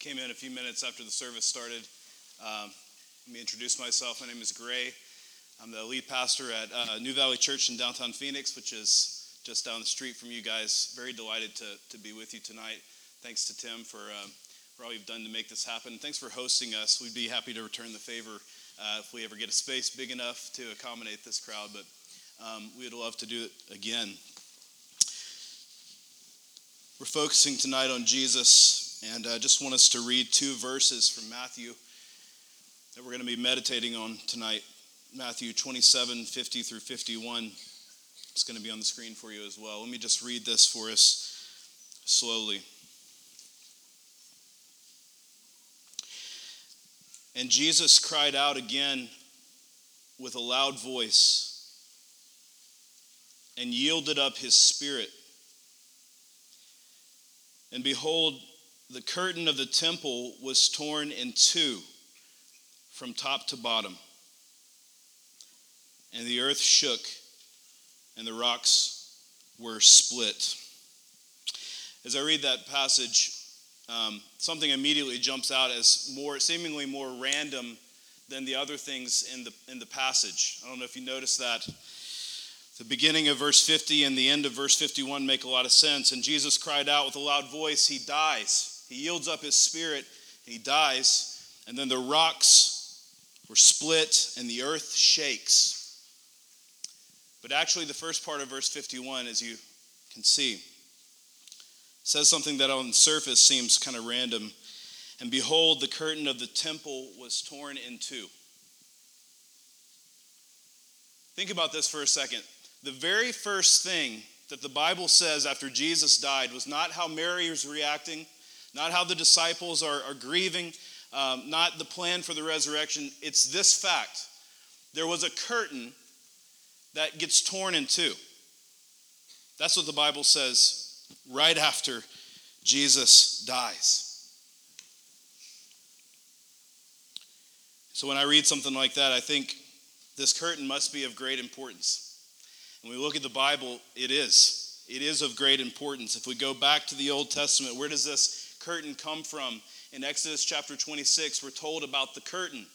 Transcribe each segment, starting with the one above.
came in a few minutes after the service started. Um, let me introduce myself. My name is Gray. I'm the lead pastor at uh, New Valley Church in downtown Phoenix, which is just down the street from you guys. Very delighted to, to be with you tonight. Thanks to Tim for, uh, for all you've done to make this happen. Thanks for hosting us. We'd be happy to return the favor uh, if we ever get a space big enough to accommodate this crowd, but um, we would love to do it again. We're focusing tonight on Jesus and I just want us to read two verses from Matthew that we're going to be meditating on tonight Matthew 27 50 through 51. It's going to be on the screen for you as well. Let me just read this for us slowly. And Jesus cried out again with a loud voice and yielded up his spirit. And behold, the curtain of the temple was torn in two from top to bottom. And the earth shook, and the rocks were split. As I read that passage, um, something immediately jumps out as more, seemingly more random than the other things in the, in the passage. I don't know if you noticed that. The beginning of verse 50 and the end of verse 51 make a lot of sense. And Jesus cried out with a loud voice, He dies. He yields up his spirit, he dies, and then the rocks were split and the earth shakes. But actually, the first part of verse 51, as you can see, says something that on the surface seems kind of random. And behold, the curtain of the temple was torn in two. Think about this for a second. The very first thing that the Bible says after Jesus died was not how Mary was reacting, not how the disciples are, are grieving, um, not the plan for the resurrection. It's this fact there was a curtain that gets torn in two. That's what the Bible says right after Jesus dies. So when I read something like that, I think this curtain must be of great importance. When we look at the Bible, it is. It is of great importance. If we go back to the Old Testament, where does this curtain come from? In Exodus chapter 26, we're told about the curtain.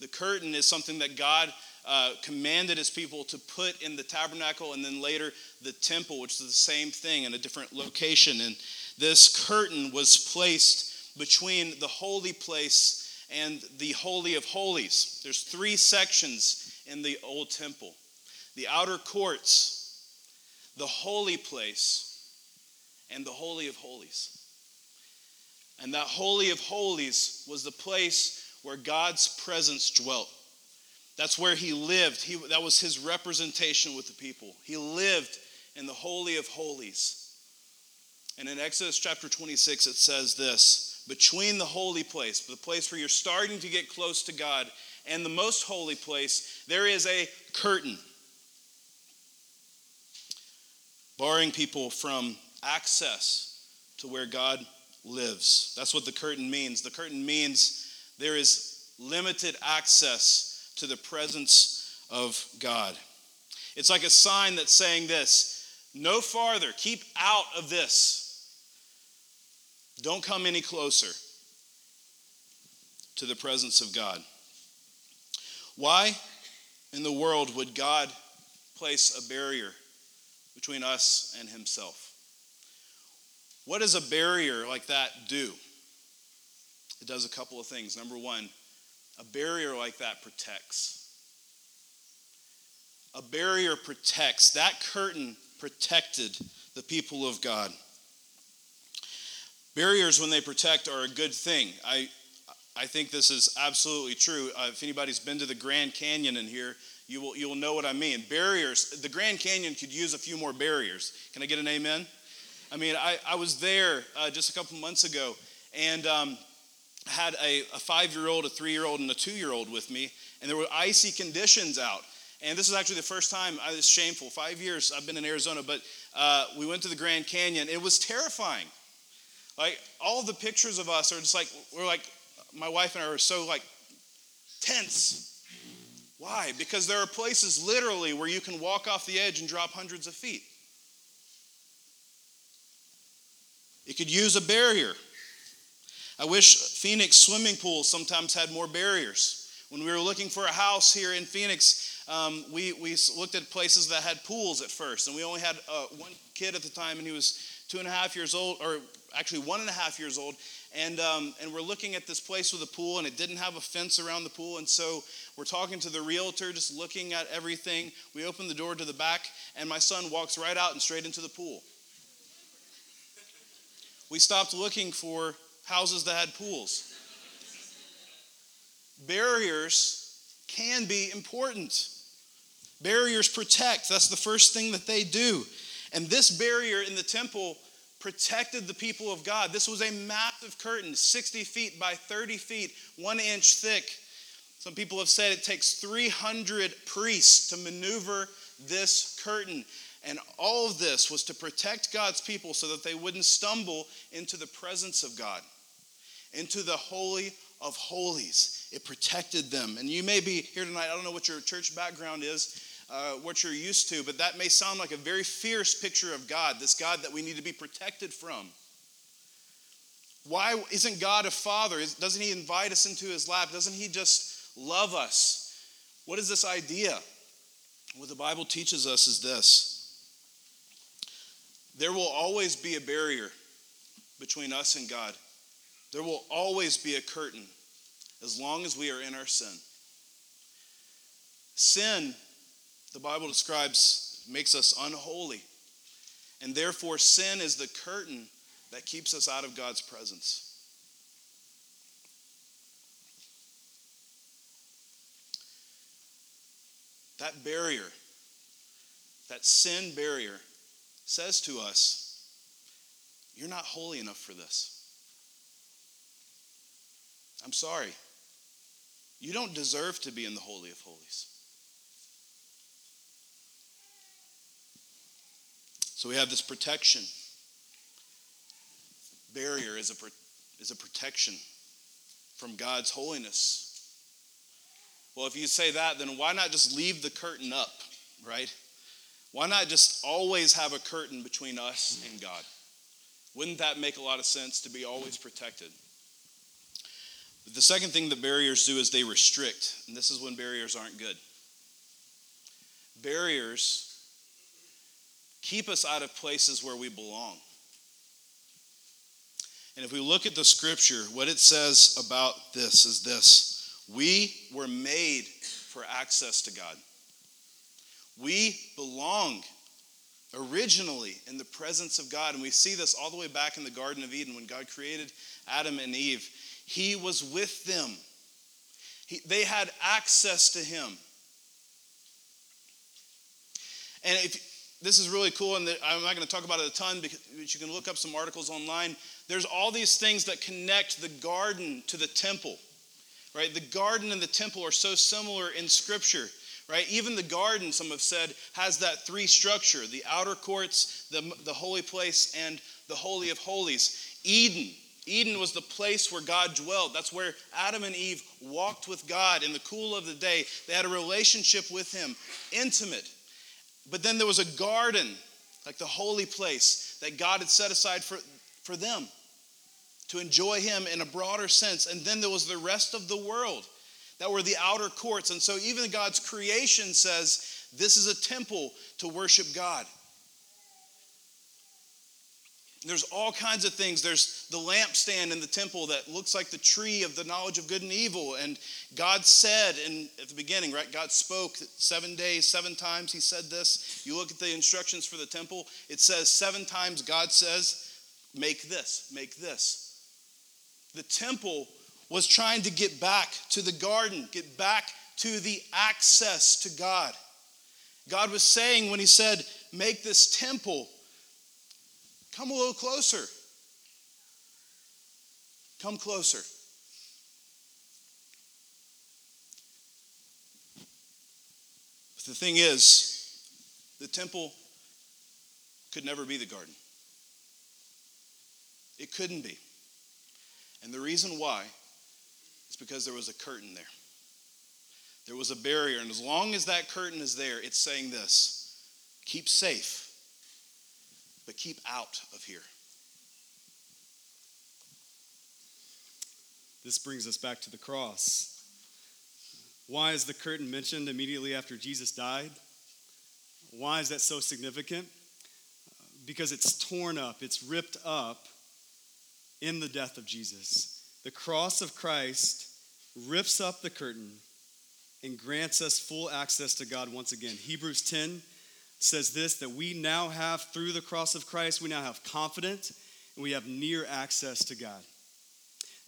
The curtain is something that God uh, commanded his people to put in the tabernacle and then later the temple, which is the same thing in a different location. And this curtain was placed between the holy place and the Holy of Holies. There's three sections in the old temple the outer courts, the holy place, and the Holy of Holies. And that Holy of Holies was the place where God's presence dwelt. That's where he lived. He, that was his representation with the people. He lived in the Holy of Holies. And in Exodus chapter 26, it says this between the holy place, the place where you're starting to get close to God, and the most holy place, there is a curtain barring people from access to where God lives. That's what the curtain means. The curtain means there is limited access to the presence of God. It's like a sign that's saying this no farther, keep out of this. Don't come any closer to the presence of God. Why in the world would God place a barrier between us and Himself? What does a barrier like that do? It does a couple of things. Number one, a barrier like that protects. A barrier protects. That curtain protected the people of God. Barriers, when they protect, are a good thing. I, I think this is absolutely true. Uh, if anybody's been to the Grand Canyon in here, you will, you will know what I mean. Barriers, the Grand Canyon could use a few more barriers. Can I get an amen? I mean, I, I was there uh, just a couple months ago and um, had a, a five year old, a three year old, and a two year old with me, and there were icy conditions out. And this is actually the first time, I was shameful. Five years I've been in Arizona, but uh, we went to the Grand Canyon. It was terrifying. Like, all the pictures of us are just like, we're like, my wife and I are so like tense. Why? Because there are places literally where you can walk off the edge and drop hundreds of feet. It could use a barrier. I wish Phoenix swimming pools sometimes had more barriers. When we were looking for a house here in Phoenix, um, we, we looked at places that had pools at first, and we only had uh, one kid at the time, and he was two and a half years old, or actually one and a half years old, and, um, and we're looking at this place with a pool, and it didn't have a fence around the pool. And so we're talking to the realtor, just looking at everything. We open the door to the back, and my son walks right out and straight into the pool. We stopped looking for houses that had pools. Barriers can be important. Barriers protect. That's the first thing that they do. And this barrier in the temple protected the people of God. This was a massive curtain, 60 feet by 30 feet, one inch thick. Some people have said it takes 300 priests to maneuver this curtain. And all of this was to protect God's people so that they wouldn't stumble into the presence of God, into the Holy of Holies. It protected them. And you may be here tonight, I don't know what your church background is uh, what you're used to, but that may sound like a very fierce picture of God, this God that we need to be protected from. Why isn't God a father? Doesn't he invite us into his lap? Doesn't he just love us? What is this idea? What the Bible teaches us is this there will always be a barrier between us and God. There will always be a curtain as long as we are in our sin. Sin the Bible describes makes us unholy. And therefore, sin is the curtain that keeps us out of God's presence. That barrier, that sin barrier, says to us, You're not holy enough for this. I'm sorry. You don't deserve to be in the Holy of Holies. So we have this protection. Barrier is a, is a protection from God's holiness. Well, if you say that, then why not just leave the curtain up, right? Why not just always have a curtain between us and God? Wouldn't that make a lot of sense to be always protected? But the second thing that barriers do is they restrict, and this is when barriers aren't good. Barriers keep us out of places where we belong. And if we look at the scripture, what it says about this is this we were made for access to God. We belong originally in the presence of God. And we see this all the way back in the Garden of Eden when God created Adam and Eve. He was with them, he, they had access to Him. And if this is really cool, and I'm not going to talk about it a ton, but you can look up some articles online. There's all these things that connect the garden to the temple, right? The garden and the temple are so similar in Scripture, right? Even the garden, some have said, has that three structure the outer courts, the, the holy place, and the Holy of Holies. Eden. Eden was the place where God dwelled. That's where Adam and Eve walked with God in the cool of the day. They had a relationship with Him, intimate. But then there was a garden, like the holy place, that God had set aside for, for them to enjoy Him in a broader sense. And then there was the rest of the world that were the outer courts. And so even God's creation says this is a temple to worship God. There's all kinds of things. There's the lampstand in the temple that looks like the tree of the knowledge of good and evil. And God said in, at the beginning, right? God spoke seven days, seven times he said this. You look at the instructions for the temple, it says seven times God says, make this, make this. The temple was trying to get back to the garden, get back to the access to God. God was saying when he said, make this temple Come a little closer. Come closer. But the thing is, the temple could never be the garden. It couldn't be. And the reason why is because there was a curtain there. There was a barrier. And as long as that curtain is there, it's saying this keep safe but keep out of here. this brings us back to the cross. Why is the curtain mentioned immediately after Jesus died? Why is that so significant? Because it's torn up, it's ripped up in the death of Jesus. The cross of Christ rips up the curtain and grants us full access to God once again. Hebrews 10 says this that we now have, through the cross of Christ, we now have confidence and we have near access to God.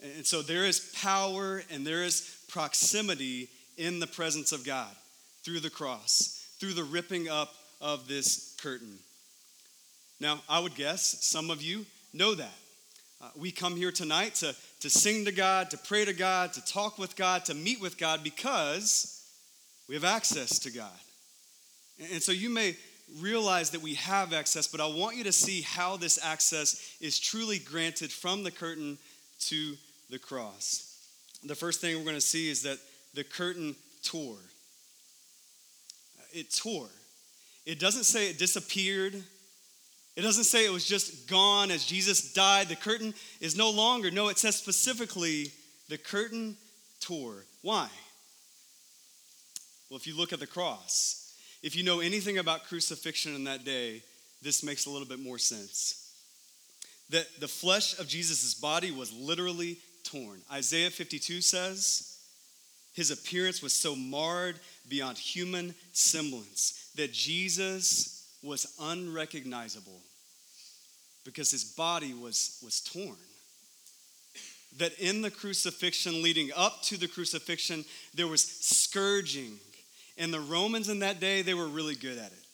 And so there is power and there is proximity in the presence of God through the cross, through the ripping up of this curtain. Now, I would guess some of you know that. Uh, we come here tonight to, to sing to God, to pray to God, to talk with God, to meet with God because we have access to God. And so you may realize that we have access, but I want you to see how this access is truly granted from the curtain to the cross. The first thing we're going to see is that the curtain tore. It tore. It doesn't say it disappeared. It doesn't say it was just gone as Jesus died. The curtain is no longer. No, it says specifically the curtain tore. Why? Well, if you look at the cross, if you know anything about crucifixion in that day, this makes a little bit more sense. That the flesh of Jesus' body was literally torn. Isaiah 52 says, His appearance was so marred beyond human semblance that Jesus was unrecognizable because his body was, was torn. That in the crucifixion, leading up to the crucifixion, there was scourging. And the Romans in that day, they were really good at it.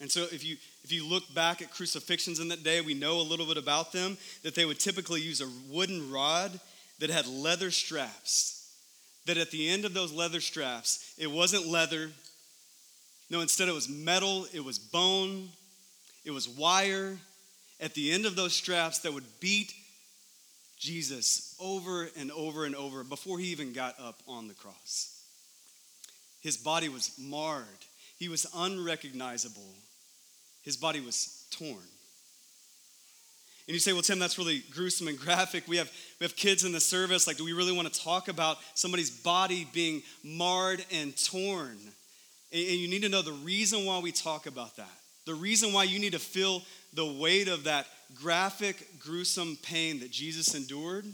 And so if you if you look back at crucifixions in that day, we know a little bit about them that they would typically use a wooden rod that had leather straps. That at the end of those leather straps, it wasn't leather. No, instead it was metal, it was bone, it was wire. At the end of those straps that would beat Jesus over and over and over before he even got up on the cross. His body was marred. He was unrecognizable his body was torn. And you say, well, Tim, that's really gruesome and graphic. We have, we have kids in the service. Like, do we really want to talk about somebody's body being marred and torn? And, you need to know the reason why we talk about that. The reason why you need to feel the weight of that graphic, gruesome pain that Jesus endured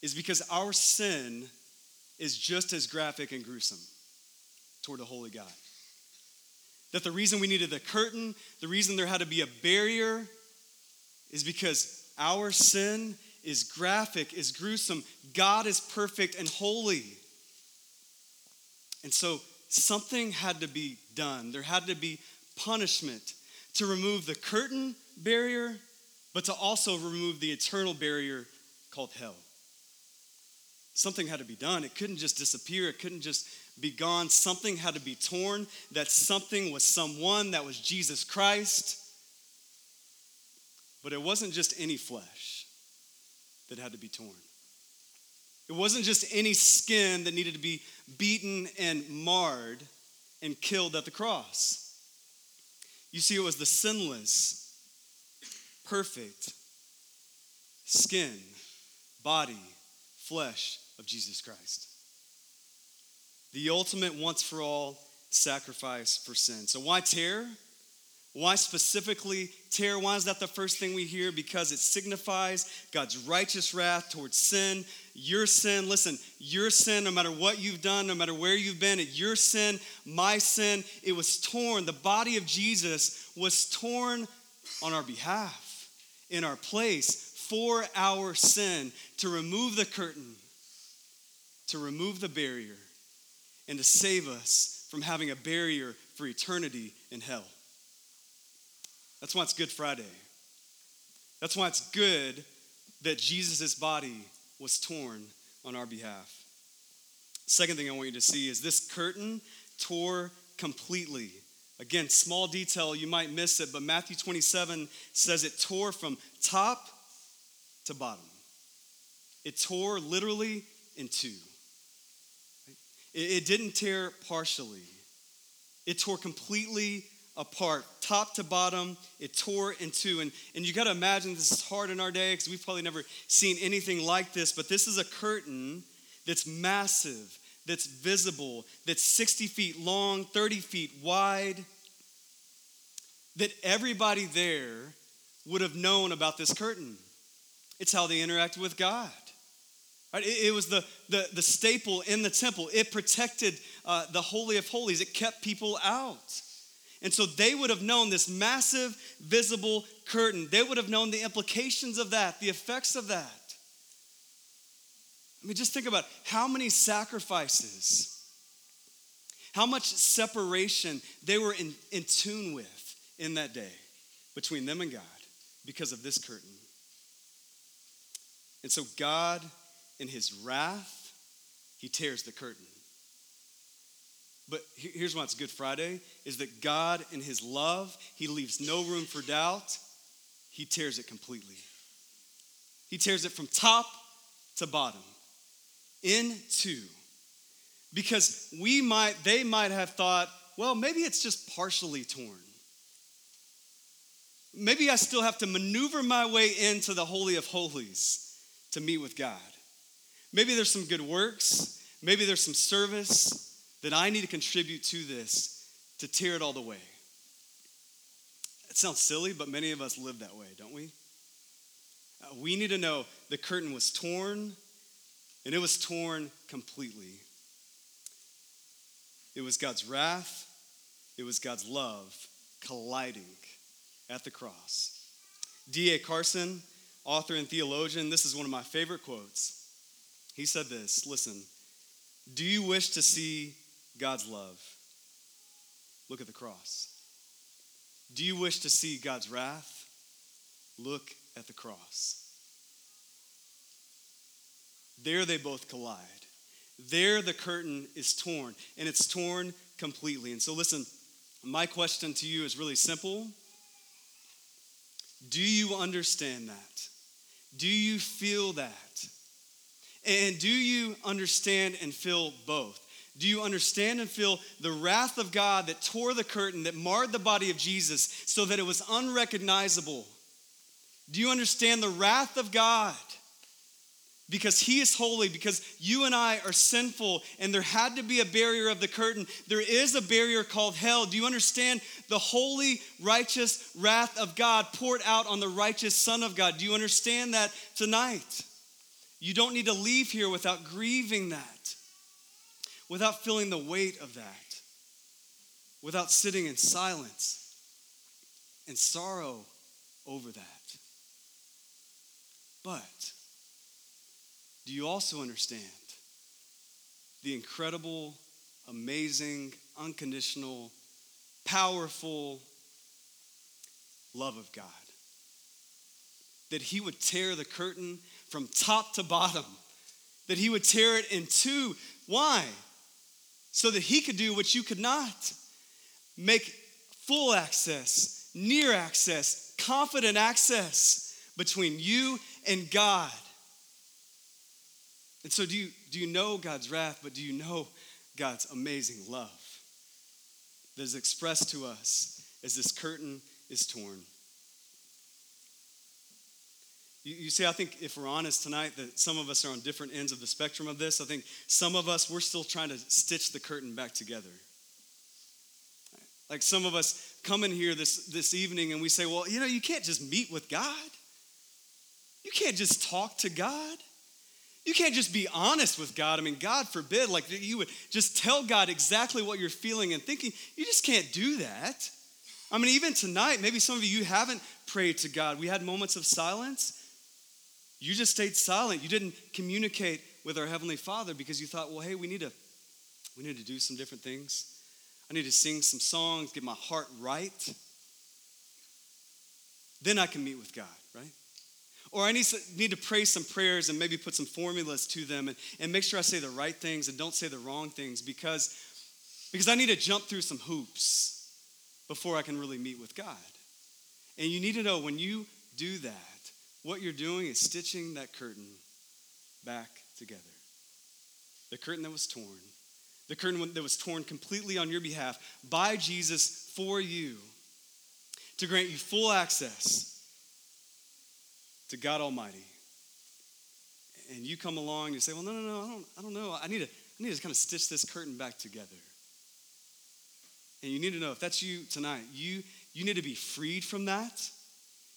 is because our sin is just as graphic and gruesome toward a holy God. That the reason we needed the curtain, the reason there had to be a barrier, is because our sin is graphic, is gruesome. God is perfect and holy. And so something had to be done. There had to be punishment to remove the curtain barrier, but to also remove the eternal barrier called hell. Something had to be done. It couldn't just disappear, it couldn't just be gone. Something had to be torn. That something was someone, that was Jesus Christ. But it wasn't just any flesh that had to be torn. It wasn't just any skin that needed to be beaten and marred and killed at the cross. You see, it was the sinless, perfect skin, body, flesh of Jesus Christ the ultimate once for all sacrifice for sin. So, why tear? Why specifically tear? Why is that the first thing we hear? Because it signifies God's righteous wrath towards sin. Your sin, listen, your sin, no matter what you've done, no matter where you've been, your sin, my sin, it was torn. The body of Jesus was torn on our behalf, in our place, for our sin, to remove the curtain, to remove the barrier and to save us from having a barrier for eternity in hell. That's why it's Good Friday. That's why it's good that Jesus' body was torn on our behalf. Second thing I want you to see is this curtain tore completely. Again, small detail, you might miss it, but Matthew 27 says it tore from top to bottom. It tore literally in two. It didn't tear partially, it tore completely apart, top to bottom. It tore in two. And, and you got to imagine this is hard in our day because we've probably never seen anything like this, but this is a curtain that's massive, that's visible, that's 60 feet long, 30 feet wide, that everybody there would have known about this curtain. It's how they interacted with God. Right? It, it was the, the, the staple in the temple. It protected uh, the Holy of Holies, it kept people out. And so they would have known this massive, visible curtain. They would have known the implications of that, the effects of that. I mean, just think about how many sacrifices, how much separation they were in, in tune with in that day between them and God because of this curtain. And so, God, in his wrath, he tears the curtain. But here's why it's Good Friday is that God in his love, he leaves no room for doubt. He tears it completely. He tears it from top to bottom in two. Because we might they might have thought, well, maybe it's just partially torn. Maybe I still have to maneuver my way into the holy of holies to meet with God. Maybe there's some good works, maybe there's some service, that I need to contribute to this to tear it all the way. It sounds silly, but many of us live that way, don't we? Uh, we need to know the curtain was torn, and it was torn completely. It was God's wrath, it was God's love colliding at the cross. D.A. Carson, author and theologian, this is one of my favorite quotes. He said this Listen, do you wish to see God's love? Look at the cross. Do you wish to see God's wrath? Look at the cross. There they both collide. There the curtain is torn, and it's torn completely. And so, listen, my question to you is really simple. Do you understand that? Do you feel that? And do you understand and feel both? Do you understand and feel the wrath of God that tore the curtain, that marred the body of Jesus so that it was unrecognizable? Do you understand the wrath of God? Because He is holy, because you and I are sinful, and there had to be a barrier of the curtain. There is a barrier called hell. Do you understand the holy, righteous wrath of God poured out on the righteous Son of God? Do you understand that tonight? You don't need to leave here without grieving that without feeling the weight of that, without sitting in silence and sorrow over that. But do you also understand the incredible, amazing, unconditional, powerful love of God? That He would tear the curtain from top to bottom, that He would tear it in two. Why? So that he could do what you could not make full access, near access, confident access between you and God. And so, do you, do you know God's wrath, but do you know God's amazing love that is expressed to us as this curtain is torn? You, you see, I think if we're honest tonight, that some of us are on different ends of the spectrum of this. I think some of us, we're still trying to stitch the curtain back together. Like some of us come in here this, this evening and we say, well, you know, you can't just meet with God. You can't just talk to God. You can't just be honest with God. I mean, God forbid, like you would just tell God exactly what you're feeling and thinking. You just can't do that. I mean, even tonight, maybe some of you, you haven't prayed to God. We had moments of silence. You just stayed silent. You didn't communicate with our Heavenly Father because you thought, well, hey, we need to, we need to do some different things. I need to sing some songs, get my heart right. Then I can meet with God, right? Or I need to, need to pray some prayers and maybe put some formulas to them and, and make sure I say the right things and don't say the wrong things because, because I need to jump through some hoops before I can really meet with God. And you need to know when you do that, what you're doing is stitching that curtain back together. The curtain that was torn, the curtain that was torn completely on your behalf by Jesus for you to grant you full access to God Almighty. And you come along and you say, Well, no, no, no, I don't, I don't know. I need, to, I need to kind of stitch this curtain back together. And you need to know if that's you tonight, you, you need to be freed from that.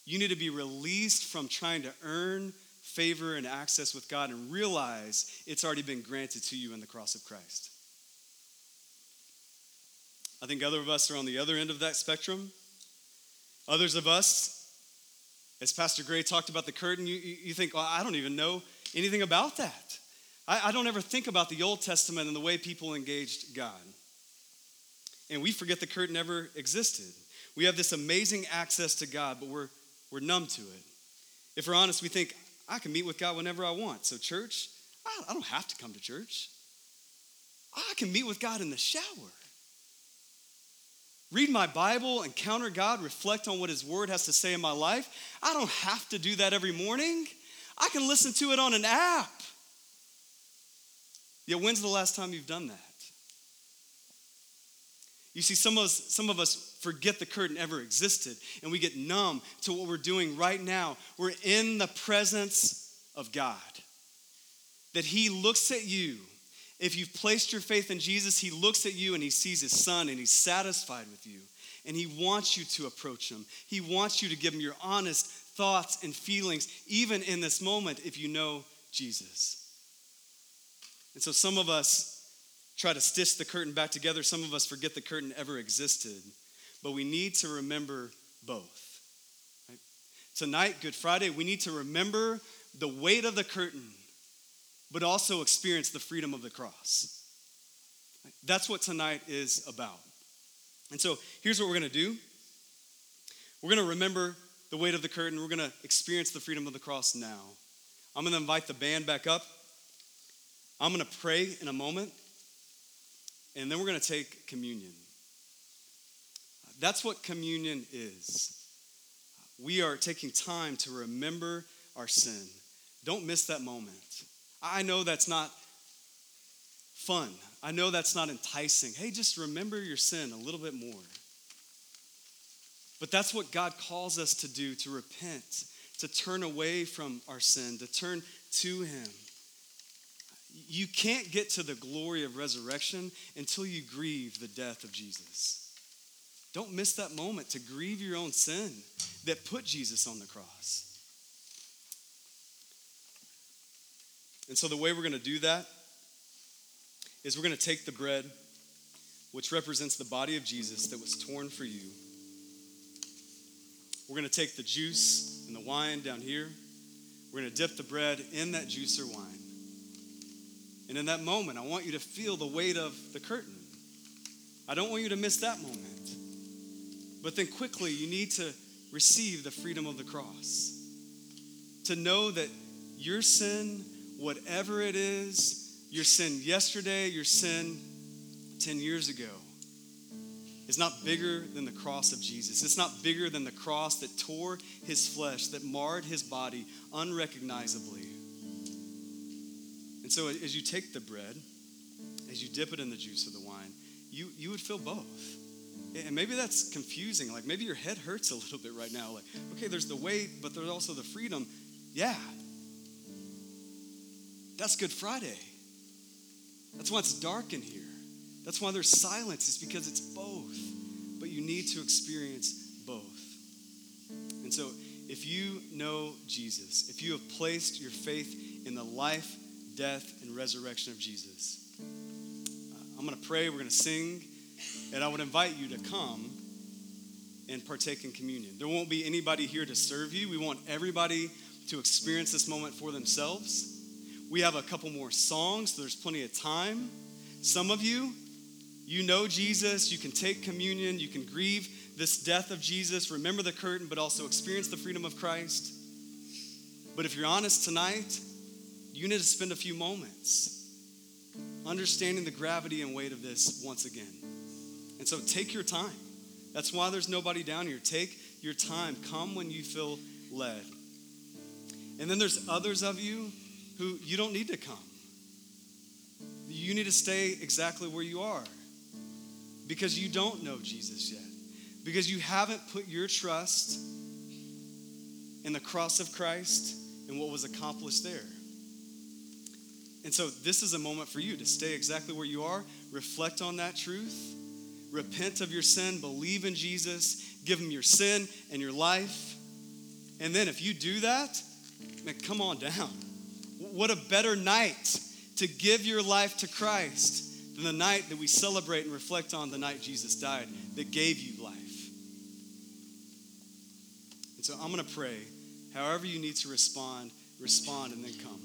You need to be released from trying to earn favor and access with God and realize it's already been granted to you in the cross of Christ. I think other of us are on the other end of that spectrum. Others of us, as Pastor Gray talked about the curtain, you, you think, well, I don't even know anything about that. I, I don't ever think about the Old Testament and the way people engaged God. And we forget the curtain ever existed. We have this amazing access to God, but we're, we're numb to it. If we're honest, we think, I can meet with God whenever I want. So, church, I don't have to come to church. I can meet with God in the shower read my Bible, encounter God, reflect on what His Word has to say in my life. I don't have to do that every morning. I can listen to it on an app. Yet, when's the last time you've done that? You see, some of, us, some of us forget the curtain ever existed, and we get numb to what we're doing right now. We're in the presence of God. That He looks at you if you've placed your faith in Jesus, He looks at you and He sees His Son and He's satisfied with you. And He wants you to approach Him. He wants you to give Him your honest thoughts and feelings, even in this moment, if you know Jesus. And so some of us try to stitch the curtain back together. Some of us forget the curtain ever existed. But we need to remember both. Right? Tonight, Good Friday, we need to remember the weight of the curtain but also experience the freedom of the cross. That's what tonight is about. And so here's what we're going to do we're going to remember the weight of the curtain, we're going to experience the freedom of the cross now. I'm going to invite the band back up. I'm going to pray in a moment, and then we're going to take communion. That's what communion is. We are taking time to remember our sin. Don't miss that moment. I know that's not fun. I know that's not enticing. Hey, just remember your sin a little bit more. But that's what God calls us to do to repent, to turn away from our sin, to turn to Him. You can't get to the glory of resurrection until you grieve the death of Jesus. Don't miss that moment to grieve your own sin that put Jesus on the cross. And so, the way we're going to do that is we're going to take the bread, which represents the body of Jesus that was torn for you. We're going to take the juice and the wine down here. We're going to dip the bread in that juice or wine. And in that moment, I want you to feel the weight of the curtain. I don't want you to miss that moment. But then quickly, you need to receive the freedom of the cross. To know that your sin whatever it is, your sin yesterday, your sin 10 years ago, is not bigger than the cross of Jesus. It's not bigger than the cross that tore his flesh, that marred his body unrecognizably. And so, as you take the bread, as you dip it in the juice of the wine, you, you would feel both. And maybe that's confusing. Like maybe your head hurts a little bit right now. Like, okay, there's the weight, but there's also the freedom. Yeah, that's Good Friday. That's why it's dark in here. That's why there's silence, it's because it's both. But you need to experience both. And so, if you know Jesus, if you have placed your faith in the life, death, and resurrection of Jesus, uh, I'm going to pray, we're going to sing, and I would invite you to come and partake in communion. There won't be anybody here to serve you. We want everybody to experience this moment for themselves. We have a couple more songs, so there's plenty of time. Some of you, you know Jesus, you can take communion, you can grieve this death of Jesus, remember the curtain, but also experience the freedom of Christ. But if you're honest tonight, you need to spend a few moments understanding the gravity and weight of this once again. And so take your time. That's why there's nobody down here. Take your time. Come when you feel led. And then there's others of you who you don't need to come. you need to stay exactly where you are because you don't know Jesus yet, because you haven't put your trust in the cross of Christ and what was accomplished there. And so, this is a moment for you to stay exactly where you are, reflect on that truth, repent of your sin, believe in Jesus, give him your sin and your life. And then, if you do that, man, come on down. What a better night to give your life to Christ than the night that we celebrate and reflect on the night Jesus died that gave you life. And so, I'm going to pray. However, you need to respond, respond and then come.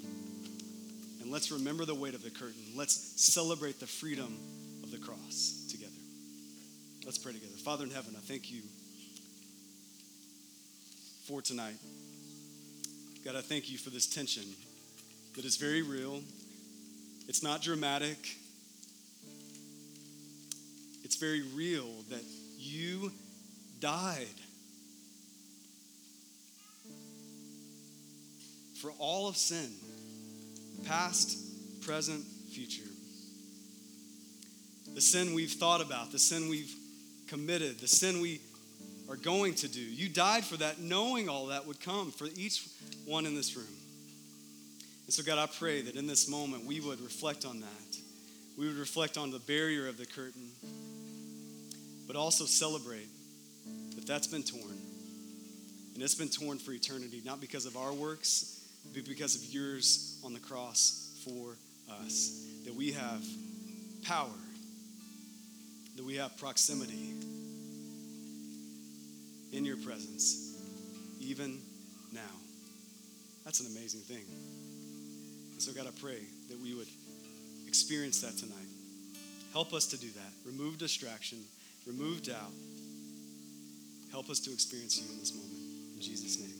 Let's remember the weight of the curtain. Let's celebrate the freedom of the cross together. Let's pray together. Father in heaven, I thank you for tonight. God, I thank you for this tension that is very real. It's not dramatic. It's very real that you died for all of sin past, present, future. The sin we've thought about, the sin we've committed, the sin we are going to do. You died for that, knowing all that would come for each one in this room. And so, God, I pray that in this moment we would reflect on that. We would reflect on the barrier of the curtain, but also celebrate that that's been torn. And it's been torn for eternity, not because of our works, because of yours on the cross for us. That we have power, that we have proximity in your presence, even now. That's an amazing thing. And so, God, I pray that we would experience that tonight. Help us to do that. Remove distraction, remove doubt. Help us to experience you in this moment. In Jesus' name.